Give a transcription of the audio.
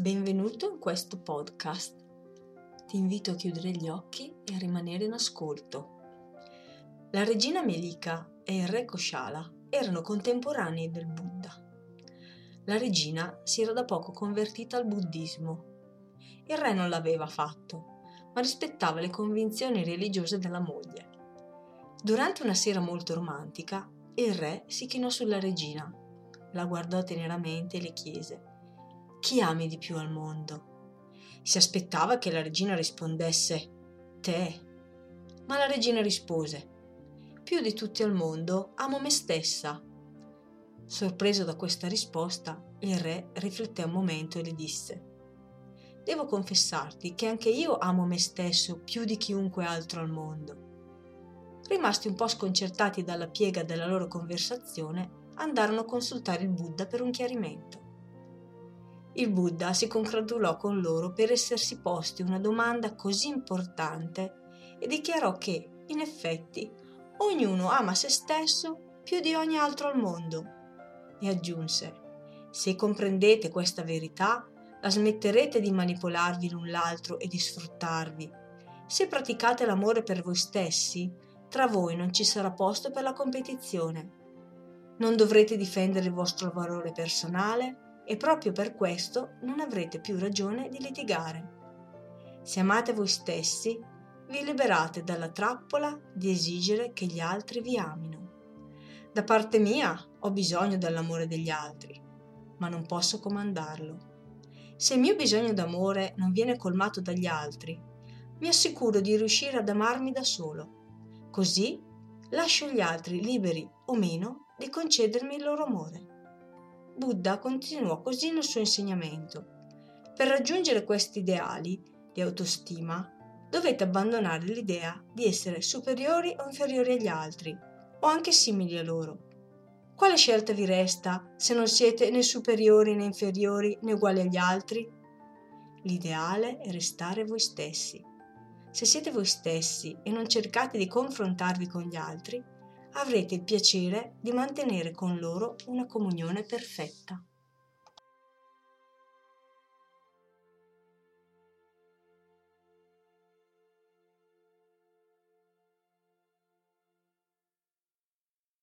Benvenuto in questo podcast. Ti invito a chiudere gli occhi e a rimanere in ascolto. La regina Melika e il re Koshala erano contemporanei del Buddha. La regina si era da poco convertita al buddismo. Il re non l'aveva fatto, ma rispettava le convinzioni religiose della moglie. Durante una sera molto romantica, il re si chinò sulla regina, la guardò teneramente e le chiese chi ami di più al mondo? Si aspettava che la regina rispondesse te, ma la regina rispose più di tutti al mondo amo me stessa. Sorpreso da questa risposta, il re rifletté un momento e le disse Devo confessarti che anche io amo me stesso più di chiunque altro al mondo. Rimasti un po' sconcertati dalla piega della loro conversazione, andarono a consultare il Buddha per un chiarimento. Il Buddha si congratulò con loro per essersi posti una domanda così importante e dichiarò che, in effetti, ognuno ama se stesso più di ogni altro al mondo. E aggiunse, se comprendete questa verità, la smetterete di manipolarvi l'un l'altro e di sfruttarvi. Se praticate l'amore per voi stessi, tra voi non ci sarà posto per la competizione. Non dovrete difendere il vostro valore personale, e proprio per questo non avrete più ragione di litigare. Se amate voi stessi, vi liberate dalla trappola di esigere che gli altri vi amino. Da parte mia ho bisogno dell'amore degli altri, ma non posso comandarlo. Se il mio bisogno d'amore non viene colmato dagli altri, mi assicuro di riuscire ad amarmi da solo. Così lascio gli altri liberi o meno di concedermi il loro amore. Buddha continuò così nel suo insegnamento. Per raggiungere questi ideali di autostima dovete abbandonare l'idea di essere superiori o inferiori agli altri, o anche simili a loro. Quale scelta vi resta se non siete né superiori né inferiori né uguali agli altri? L'ideale è restare voi stessi. Se siete voi stessi e non cercate di confrontarvi con gli altri, avrete il piacere di mantenere con loro una comunione perfetta.